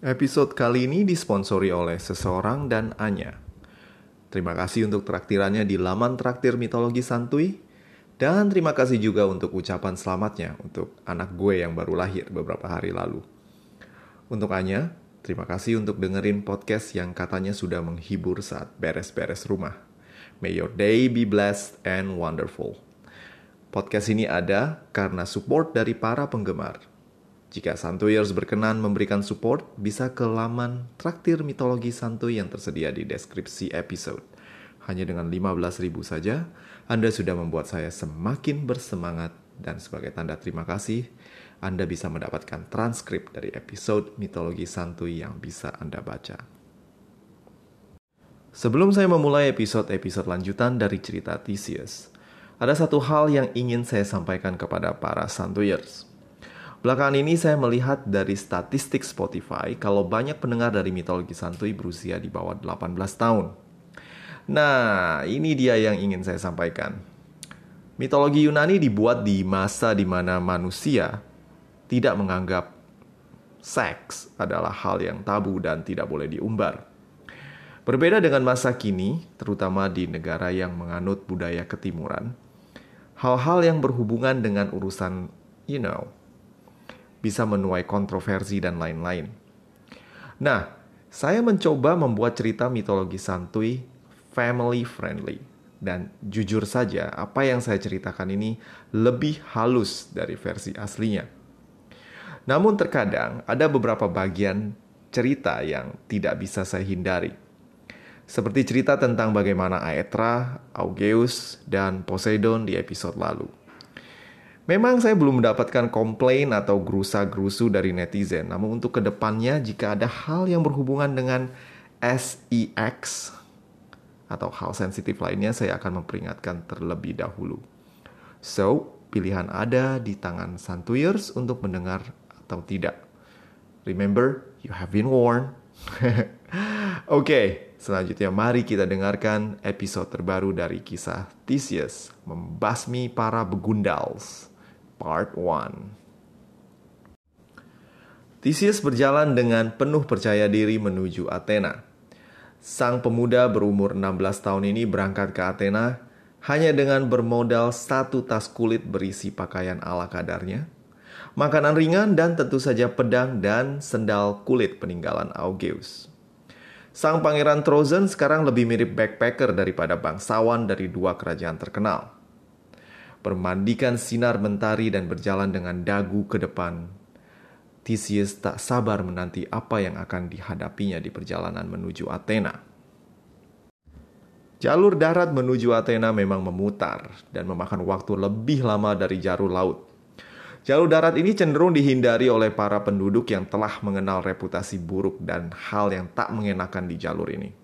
Episode kali ini disponsori oleh seseorang dan Anya. Terima kasih untuk traktirannya di laman traktir mitologi santuy. Dan terima kasih juga untuk ucapan selamatnya untuk anak gue yang baru lahir beberapa hari lalu. Untuk Anya, terima kasih untuk dengerin podcast yang katanya sudah menghibur saat beres-beres rumah. May your day be blessed and wonderful. Podcast ini ada karena support dari para penggemar. Jika Santuyers berkenan memberikan support, bisa ke laman Traktir Mitologi Santuy yang tersedia di deskripsi episode. Hanya dengan 15.000 saja, Anda sudah membuat saya semakin bersemangat dan sebagai tanda terima kasih, Anda bisa mendapatkan transkrip dari episode Mitologi Santuy yang bisa Anda baca. Sebelum saya memulai episode-episode lanjutan dari cerita Theseus, ada satu hal yang ingin saya sampaikan kepada para Santuyers. Belakangan ini saya melihat dari statistik Spotify kalau banyak pendengar dari mitologi santuy berusia di bawah 18 tahun. Nah, ini dia yang ingin saya sampaikan. Mitologi Yunani dibuat di masa di mana manusia tidak menganggap seks adalah hal yang tabu dan tidak boleh diumbar. Berbeda dengan masa kini, terutama di negara yang menganut budaya ketimuran, hal-hal yang berhubungan dengan urusan, you know, bisa menuai kontroversi dan lain-lain. Nah, saya mencoba membuat cerita mitologi santuy family friendly. Dan jujur saja, apa yang saya ceritakan ini lebih halus dari versi aslinya. Namun terkadang ada beberapa bagian cerita yang tidak bisa saya hindari. Seperti cerita tentang bagaimana Aetra, Augeus, dan Poseidon di episode lalu. Memang saya belum mendapatkan komplain atau gerusa-gerusu dari netizen, namun untuk ke depannya jika ada hal yang berhubungan dengan SEX atau hal sensitif lainnya, saya akan memperingatkan terlebih dahulu. So, pilihan ada di tangan Santuyers untuk mendengar atau tidak. Remember, you have been warned. Oke, okay, selanjutnya mari kita dengarkan episode terbaru dari kisah Theseus membasmi para begundals. Part 1 Theseus berjalan dengan penuh percaya diri menuju Athena. Sang pemuda berumur 16 tahun ini berangkat ke Athena hanya dengan bermodal satu tas kulit berisi pakaian ala kadarnya, makanan ringan dan tentu saja pedang dan sendal kulit peninggalan Augeus. Sang pangeran Trozen sekarang lebih mirip backpacker daripada bangsawan dari dua kerajaan terkenal bermandikan sinar mentari dan berjalan dengan dagu ke depan. Theseus tak sabar menanti apa yang akan dihadapinya di perjalanan menuju Athena. Jalur darat menuju Athena memang memutar dan memakan waktu lebih lama dari jalur laut. Jalur darat ini cenderung dihindari oleh para penduduk yang telah mengenal reputasi buruk dan hal yang tak mengenakan di jalur ini.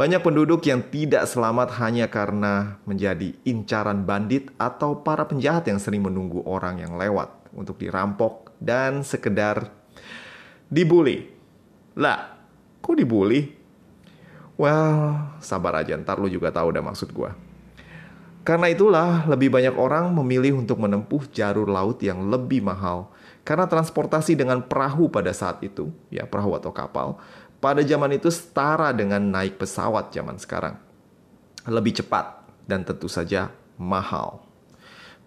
Banyak penduduk yang tidak selamat hanya karena menjadi incaran bandit atau para penjahat yang sering menunggu orang yang lewat untuk dirampok dan sekedar dibully. Lah, kok dibully? Well, sabar aja, ntar lu juga tahu udah maksud gue. Karena itulah lebih banyak orang memilih untuk menempuh jalur laut yang lebih mahal karena transportasi dengan perahu pada saat itu, ya perahu atau kapal, pada zaman itu setara dengan naik pesawat zaman sekarang. Lebih cepat dan tentu saja mahal.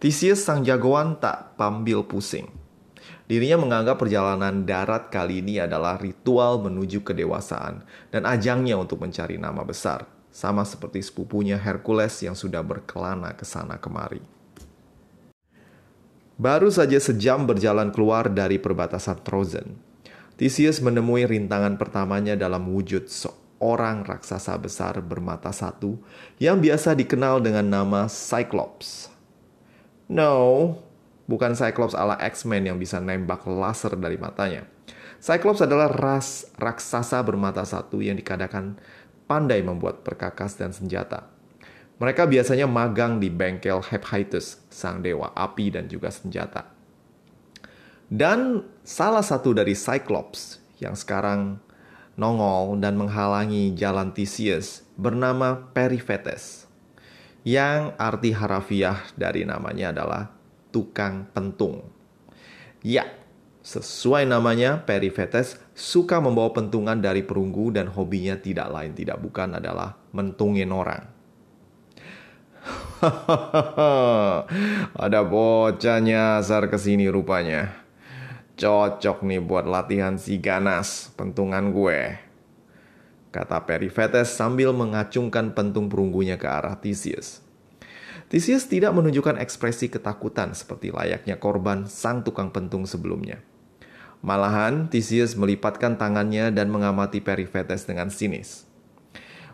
Theseus sang jagoan tak pambil pusing. Dirinya menganggap perjalanan darat kali ini adalah ritual menuju kedewasaan dan ajangnya untuk mencari nama besar, sama seperti sepupunya Hercules yang sudah berkelana ke sana kemari. Baru saja sejam berjalan keluar dari perbatasan Trozen, Theseus menemui rintangan pertamanya dalam wujud seorang raksasa besar bermata satu yang biasa dikenal dengan nama Cyclops. No, bukan Cyclops ala X-Men yang bisa nembak laser dari matanya. Cyclops adalah ras raksasa bermata satu yang dikadakan pandai membuat perkakas dan senjata. Mereka biasanya magang di bengkel Hephaestus, sang dewa api dan juga senjata. Dan salah satu dari Cyclops yang sekarang nongol dan menghalangi jalan Theseus bernama Periphetes. Yang arti harafiah dari namanya adalah tukang pentung. Ya, Sesuai namanya, Periphetes suka membawa pentungan dari perunggu dan hobinya tidak lain tidak bukan adalah mentungin orang. Ada bocah nyasar ke sini rupanya. Cocok nih buat latihan si ganas, pentungan gue. Kata Periphetes sambil mengacungkan pentung perunggunya ke arah Theseus. Theseus tidak menunjukkan ekspresi ketakutan seperti layaknya korban sang tukang pentung sebelumnya. Malahan, Theseus melipatkan tangannya dan mengamati Periphetes dengan sinis.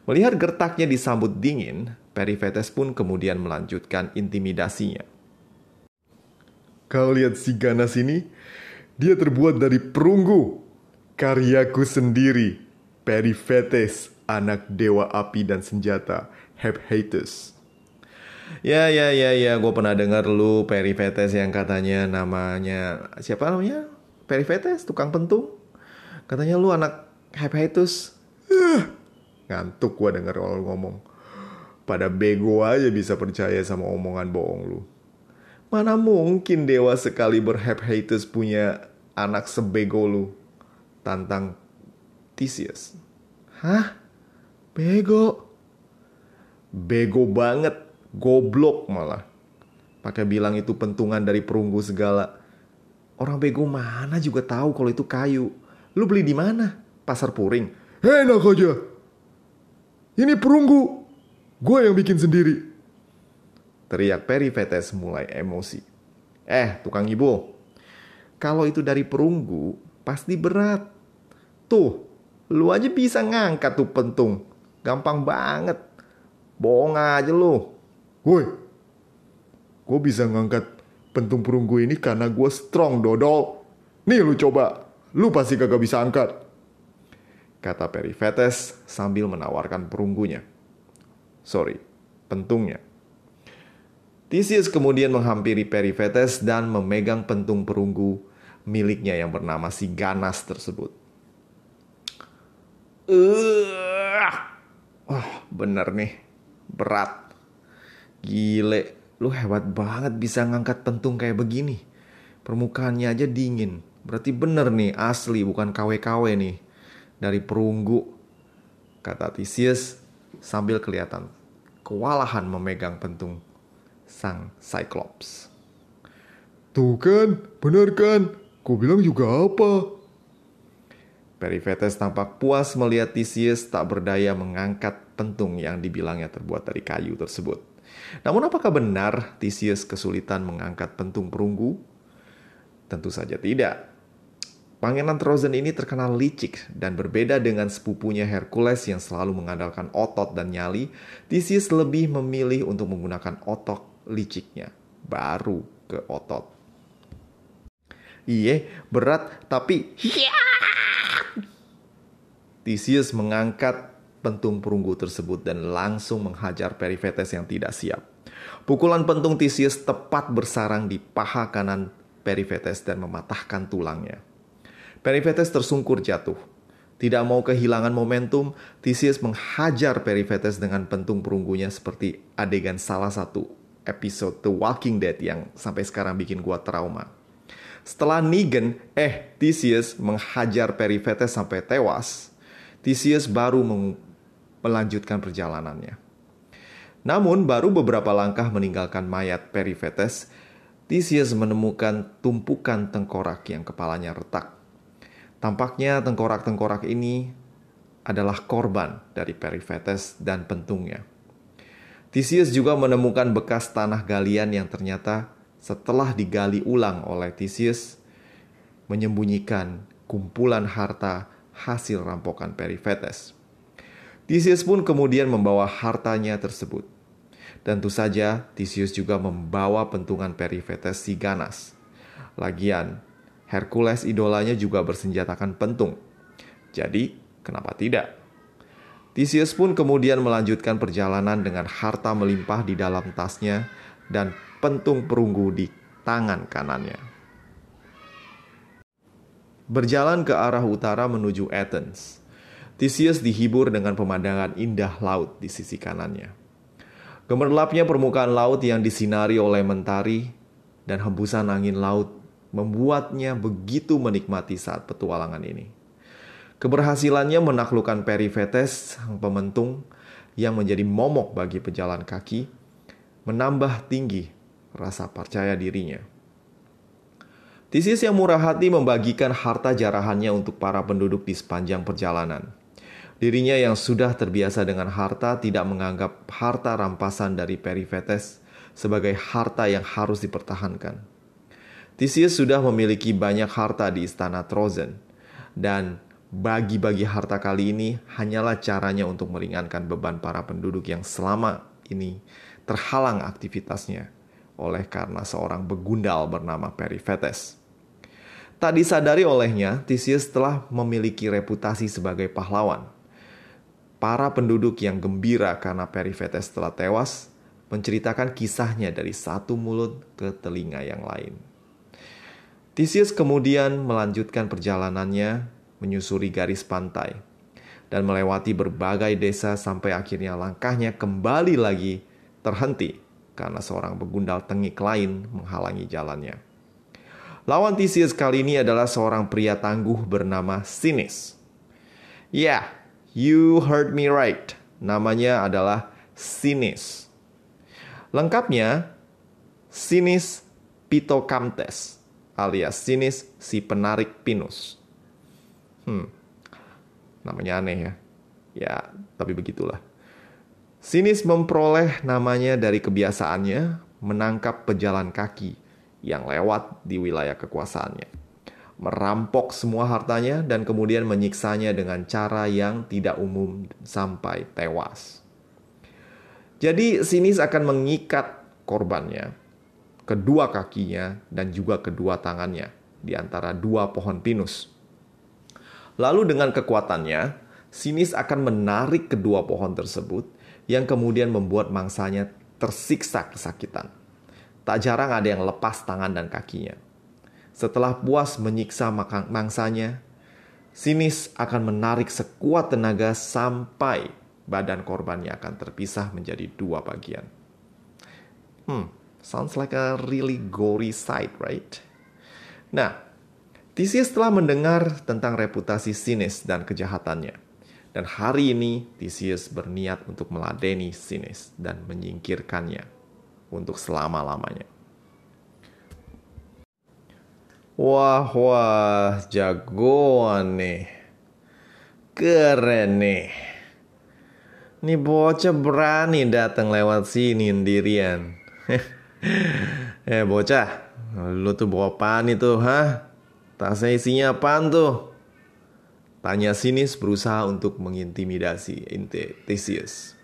Melihat gertaknya disambut dingin, Periphetes pun kemudian melanjutkan intimidasinya. Kau lihat si ganas ini? Dia terbuat dari perunggu. Karyaku sendiri. Periphetes, anak dewa api dan senjata. Hephaestus. Ya, ya, ya, ya. Gue pernah dengar lu Periphetes yang katanya namanya... Siapa namanya? Periphetes, tukang pentung. Katanya lu anak Hephaestus. Uh, ngantuk gue denger kalau ngomong. Pada bego aja bisa percaya sama omongan bohong lu. Mana mungkin dewa sekali berhephaestus punya anak sebego lu? Tantang Theseus. Hah? Bego? Bego banget. Goblok malah. Pakai bilang itu pentungan dari perunggu segala. Orang bego mana juga tahu kalau itu kayu. Lu beli di mana? Pasar Puring. Enak aja. Ini perunggu. Gue yang bikin sendiri. Teriak Periphetes mulai emosi. Eh, tukang ibu. Kalau itu dari perunggu, pasti berat. Tuh, lu aja bisa ngangkat tuh pentung. Gampang banget. Bohong aja lu. Woi, gue bisa ngangkat pentung perunggu ini karena gue strong, dodol. Nih lu coba, lu pasti kagak bisa angkat. Kata Periphetes sambil menawarkan perunggunya sorry, pentungnya. Theseus kemudian menghampiri Periphetes dan memegang pentung perunggu miliknya yang bernama si Ganas tersebut. Uh, oh, bener nih, berat. Gile, lu hebat banget bisa ngangkat pentung kayak begini. Permukaannya aja dingin. Berarti bener nih, asli bukan KW-KW nih. Dari perunggu, kata Theseus sambil kelihatan kewalahan memegang pentung sang Cyclops. Tuh kan, benar kan? Kau bilang juga apa? Periphetes tampak puas melihat Theseus tak berdaya mengangkat pentung yang dibilangnya terbuat dari kayu tersebut. Namun apakah benar Theseus kesulitan mengangkat pentung perunggu? Tentu saja tidak. Pangeran Trozen ini terkenal licik dan berbeda dengan sepupunya Hercules yang selalu mengandalkan otot dan nyali, Theseus lebih memilih untuk menggunakan otot liciknya, baru ke otot. Iye, berat tapi Theseus mengangkat pentung perunggu tersebut dan langsung menghajar Periphetes yang tidak siap. Pukulan pentung Theseus tepat bersarang di paha kanan Periphetes dan mematahkan tulangnya. Periphetes tersungkur jatuh. Tidak mau kehilangan momentum, Theseus menghajar Periphetes dengan pentung perunggunya seperti adegan salah satu episode The Walking Dead yang sampai sekarang bikin gua trauma. Setelah Negan, eh Theseus menghajar Periphetes sampai tewas, Theseus baru melanjutkan perjalanannya. Namun baru beberapa langkah meninggalkan mayat Periphetes, Theseus menemukan tumpukan tengkorak yang kepalanya retak. Tampaknya tengkorak-tengkorak ini adalah korban dari Periphetes dan pentungnya. Theseus juga menemukan bekas tanah galian yang ternyata setelah digali ulang oleh Theseus menyembunyikan kumpulan harta hasil rampokan Periphetes. Theseus pun kemudian membawa hartanya tersebut. Tentu saja Theseus juga membawa pentungan Periphetes si ganas. Lagian, Hercules idolanya juga bersenjatakan pentung. Jadi, kenapa tidak? Theseus pun kemudian melanjutkan perjalanan dengan harta melimpah di dalam tasnya dan pentung perunggu di tangan kanannya. Berjalan ke arah utara menuju Athens, Theseus dihibur dengan pemandangan indah laut di sisi kanannya. Gemerlapnya permukaan laut yang disinari oleh mentari dan hembusan angin laut membuatnya begitu menikmati saat petualangan ini. Keberhasilannya menaklukkan Periphetes, sang pementung, yang menjadi momok bagi pejalan kaki, menambah tinggi rasa percaya dirinya. Tisius yang murah hati membagikan harta jarahannya untuk para penduduk di sepanjang perjalanan. Dirinya yang sudah terbiasa dengan harta tidak menganggap harta rampasan dari Periphetes sebagai harta yang harus dipertahankan. Tisius sudah memiliki banyak harta di istana Trozen dan bagi-bagi harta kali ini hanyalah caranya untuk meringankan beban para penduduk yang selama ini terhalang aktivitasnya oleh karena seorang begundal bernama Periphetes. Tak disadari olehnya, Theseus telah memiliki reputasi sebagai pahlawan. Para penduduk yang gembira karena Periphetes telah tewas menceritakan kisahnya dari satu mulut ke telinga yang lain. Theseus kemudian melanjutkan perjalanannya menyusuri garis pantai dan melewati berbagai desa sampai akhirnya langkahnya kembali lagi terhenti karena seorang begundal tengik lain menghalangi jalannya. Lawan Theseus kali ini adalah seorang pria tangguh bernama Sinis. Ya, yeah, you heard me right. Namanya adalah Sinis. Lengkapnya, Sinis Pitokamtes alias Sinis si penarik pinus. Hmm, namanya aneh ya. Ya, tapi begitulah. Sinis memperoleh namanya dari kebiasaannya menangkap pejalan kaki yang lewat di wilayah kekuasaannya. Merampok semua hartanya dan kemudian menyiksanya dengan cara yang tidak umum sampai tewas. Jadi Sinis akan mengikat korbannya, kedua kakinya dan juga kedua tangannya di antara dua pohon pinus. Lalu dengan kekuatannya, Sinis akan menarik kedua pohon tersebut yang kemudian membuat mangsanya tersiksa kesakitan. Tak jarang ada yang lepas tangan dan kakinya. Setelah puas menyiksa mangsanya, Sinis akan menarik sekuat tenaga sampai badan korbannya akan terpisah menjadi dua bagian. Hmm, sounds like a really gory sight, right? Nah, Theseus telah mendengar tentang reputasi Sinis dan kejahatannya. Dan hari ini Theseus berniat untuk meladeni Sinis dan menyingkirkannya untuk selama-lamanya. Wah, wah, jagoan nih. Keren nih. Nih bocah berani datang lewat sini sendirian. eh bocah, lu tuh bawa apaan itu, hah? Tasnya isinya apaan tuh? Tanya Sinis berusaha untuk mengintimidasi Theseus.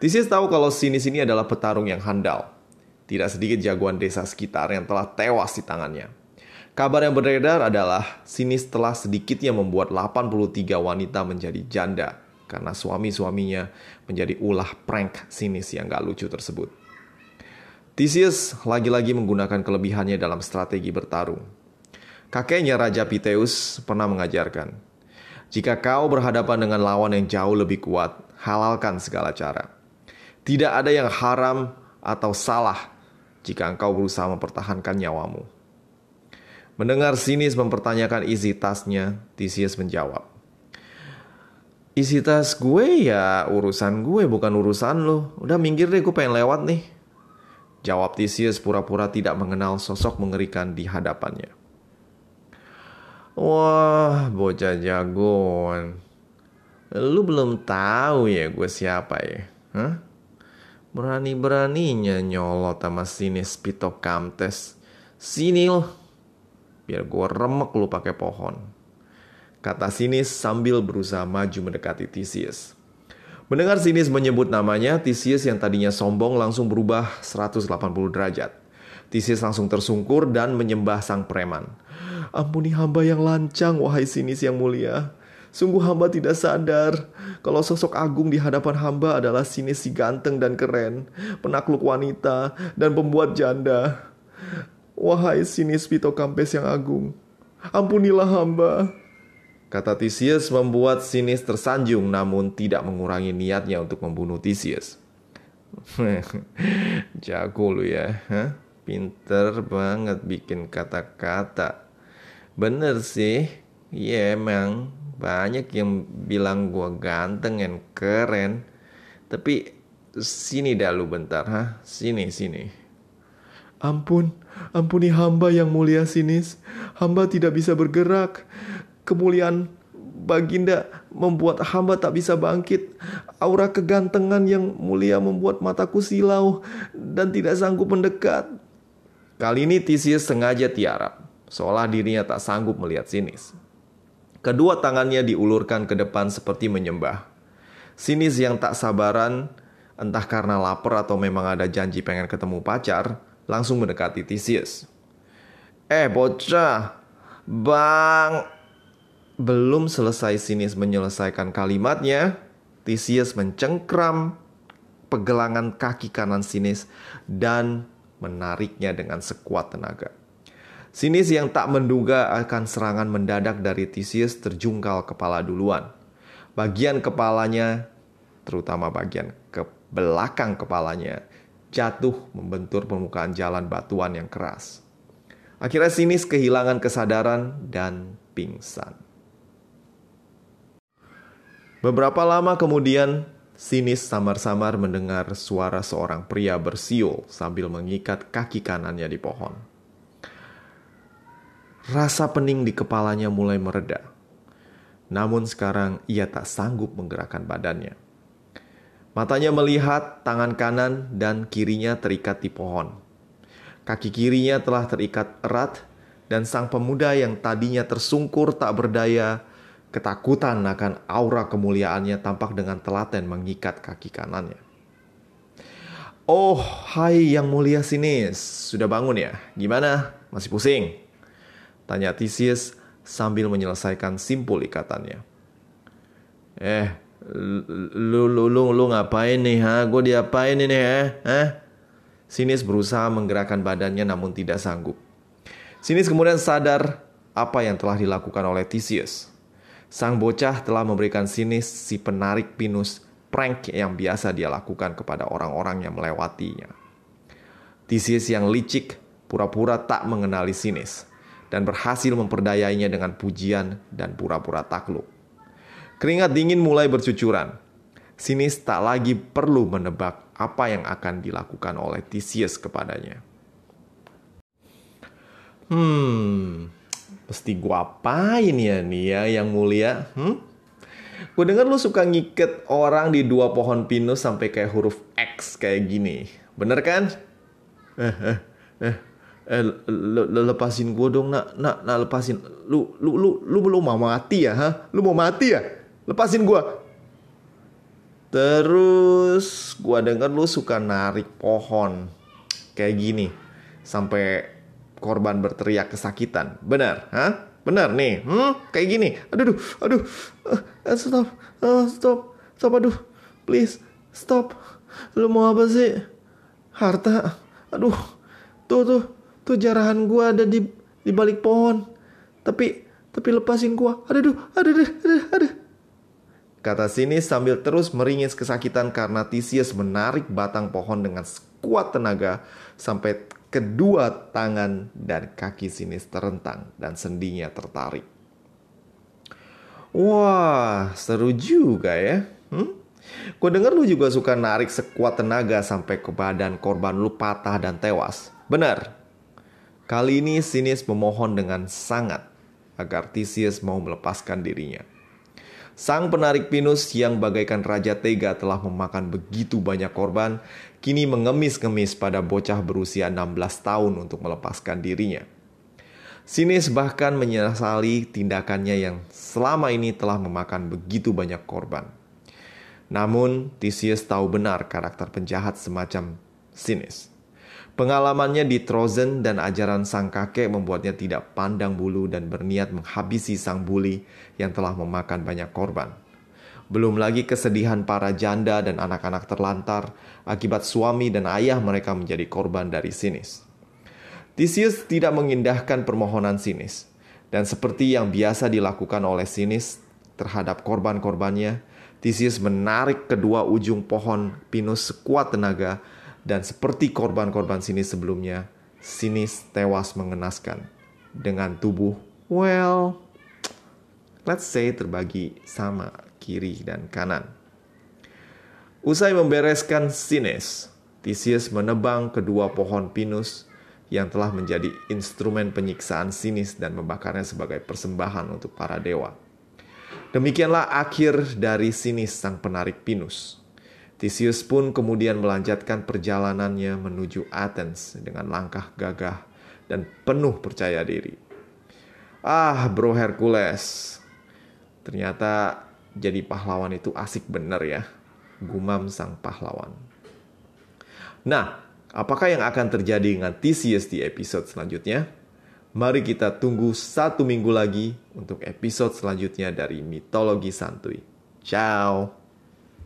Theseus tahu kalau Sinis ini adalah petarung yang handal. Tidak sedikit jagoan desa sekitar yang telah tewas di tangannya. Kabar yang beredar adalah Sinis telah sedikitnya membuat 83 wanita menjadi janda karena suami-suaminya menjadi ulah prank Sinis yang gak lucu tersebut. Theseus lagi-lagi menggunakan kelebihannya dalam strategi bertarung. Kakeknya Raja Piteus pernah mengajarkan, jika kau berhadapan dengan lawan yang jauh lebih kuat, halalkan segala cara. Tidak ada yang haram atau salah jika engkau berusaha mempertahankan nyawamu. Mendengar Sinis mempertanyakan isi tasnya, Theseus menjawab. Isi tas gue ya urusan gue bukan urusan lo. Udah minggir deh gue pengen lewat nih. Jawab Theseus pura-pura tidak mengenal sosok mengerikan di hadapannya. Wah, bocah jagoan. Lu belum tahu ya gue siapa ya? Hah? Berani-beraninya nyolot sama sini Spito Kamtes. Sini lo. Biar gue remek lu pakai pohon. Kata Sinis sambil berusaha maju mendekati Theseus. Mendengar Sinis menyebut namanya, Theseus yang tadinya sombong langsung berubah 180 derajat. Theseus langsung tersungkur dan menyembah sang preman. Ampuni hamba yang lancang, wahai Sinis yang mulia. Sungguh hamba tidak sadar kalau sosok agung di hadapan hamba adalah sinis si ganteng dan keren, penakluk wanita, dan pembuat janda. Wahai sinis Pito Kampes yang agung, ampunilah hamba. Kata Theseus membuat sinis tersanjung namun tidak mengurangi niatnya untuk membunuh Theseus. Jago lu ya, huh? Pinter banget bikin kata-kata. Bener sih, ya emang banyak yang bilang gue ganteng dan keren. Tapi sini dah lu bentar, ha? Sini, sini. Ampun, ampuni hamba yang mulia sinis. Hamba tidak bisa bergerak. Kemuliaan Baginda membuat hamba tak bisa bangkit. Aura kegantengan yang mulia membuat mataku silau dan tidak sanggup mendekat. Kali ini Theseus sengaja tiarap, seolah dirinya tak sanggup melihat Sinis. Kedua tangannya diulurkan ke depan seperti menyembah. Sinis yang tak sabaran, entah karena lapar atau memang ada janji pengen ketemu pacar, langsung mendekati Theseus. Eh bocah, bang, belum selesai Sinis menyelesaikan kalimatnya, Theseus mencengkram pegelangan kaki kanan Sinis dan menariknya dengan sekuat tenaga. Sinis yang tak menduga akan serangan mendadak dari Theseus terjungkal kepala duluan. Bagian kepalanya, terutama bagian ke belakang kepalanya, jatuh membentur permukaan jalan batuan yang keras. Akhirnya Sinis kehilangan kesadaran dan pingsan. Beberapa lama kemudian, Sinis samar-samar mendengar suara seorang pria bersiul sambil mengikat kaki kanannya di pohon. Rasa pening di kepalanya mulai mereda. Namun sekarang ia tak sanggup menggerakkan badannya. Matanya melihat tangan kanan dan kirinya terikat di pohon. Kaki kirinya telah terikat erat dan sang pemuda yang tadinya tersungkur tak berdaya Ketakutan akan aura kemuliaannya tampak dengan telaten mengikat kaki kanannya. Oh, hai yang mulia sinis, sudah bangun ya? Gimana? Masih pusing? Tanya Theseus sambil menyelesaikan simpul ikatannya. Eh, lu lu lu lu ngapain nih ha? Gue diapain ini ha? Hah? Sinis berusaha menggerakkan badannya namun tidak sanggup. Sinis kemudian sadar apa yang telah dilakukan oleh Theseus. Sang bocah telah memberikan sinis si penarik pinus prank yang biasa dia lakukan kepada orang-orang yang melewatinya. Theseus yang licik pura-pura tak mengenali sinis dan berhasil memperdayainya dengan pujian dan pura-pura takluk. Keringat dingin mulai bercucuran. Sinis tak lagi perlu menebak apa yang akan dilakukan oleh Theseus kepadanya. Hmm, Mesti gua apain ya nih ya yang mulia? Hmm? Gue denger lu suka ngiket orang di dua pohon pinus sampai kayak huruf X kayak gini. Bener kan? Eh, eh, eh, eh le, le, lepasin gue dong nak, nak, nak lepasin. Lu, lu, lu, lu belum mau mati ya, ha? Lu mau mati ya? Lepasin gue. Terus gue denger lu suka narik pohon kayak gini sampai korban berteriak kesakitan. Benar, ha? Benar nih, hmm? Kayak gini. Aduh, aduh, uh, stop, uh, stop, stop, aduh, please, stop. Lu mau apa sih? Harta, aduh, tuh tuh, tuh jarahan gua ada di di balik pohon. Tapi, tapi lepasin gua. Aduh, aduh, aduh, aduh, aduh. Kata sini sambil terus meringis kesakitan karena Theseus menarik batang pohon dengan sekuat tenaga sampai Kedua tangan dan kaki sinis terentang dan sendinya tertarik. Wah, seru juga ya. Hmm? Gue denger lu juga suka narik sekuat tenaga sampai ke badan korban lu patah dan tewas. Benar. Kali ini Sinis memohon dengan sangat agar Theseus mau melepaskan dirinya. Sang penarik pinus yang bagaikan raja tega telah memakan begitu banyak korban, kini mengemis-ngemis pada bocah berusia 16 tahun untuk melepaskan dirinya. Sinis bahkan menyesali tindakannya yang selama ini telah memakan begitu banyak korban. Namun, Theseus tahu benar karakter penjahat semacam Sinis. Pengalamannya di Trozen dan ajaran sang kakek membuatnya tidak pandang bulu dan berniat menghabisi sang bully yang telah memakan banyak korban. Belum lagi kesedihan para janda dan anak-anak terlantar akibat suami dan ayah mereka menjadi korban dari Sinis. Theseus tidak mengindahkan permohonan Sinis, dan seperti yang biasa dilakukan oleh Sinis terhadap korban-korbannya, Theseus menarik kedua ujung pohon pinus sekuat tenaga dan seperti korban-korban sini sebelumnya, Sinis tewas mengenaskan dengan tubuh, well, let's say terbagi sama kiri dan kanan. Usai membereskan Sinis, Theseus menebang kedua pohon pinus yang telah menjadi instrumen penyiksaan sinis dan membakarnya sebagai persembahan untuk para dewa. Demikianlah akhir dari sinis sang penarik pinus. Theseus pun kemudian melanjutkan perjalanannya menuju Athens dengan langkah gagah dan penuh percaya diri. Ah, bro Hercules. Ternyata jadi pahlawan itu asik bener ya. Gumam sang pahlawan. Nah, apakah yang akan terjadi dengan Theseus di episode selanjutnya? Mari kita tunggu satu minggu lagi untuk episode selanjutnya dari Mitologi Santuy. Ciao!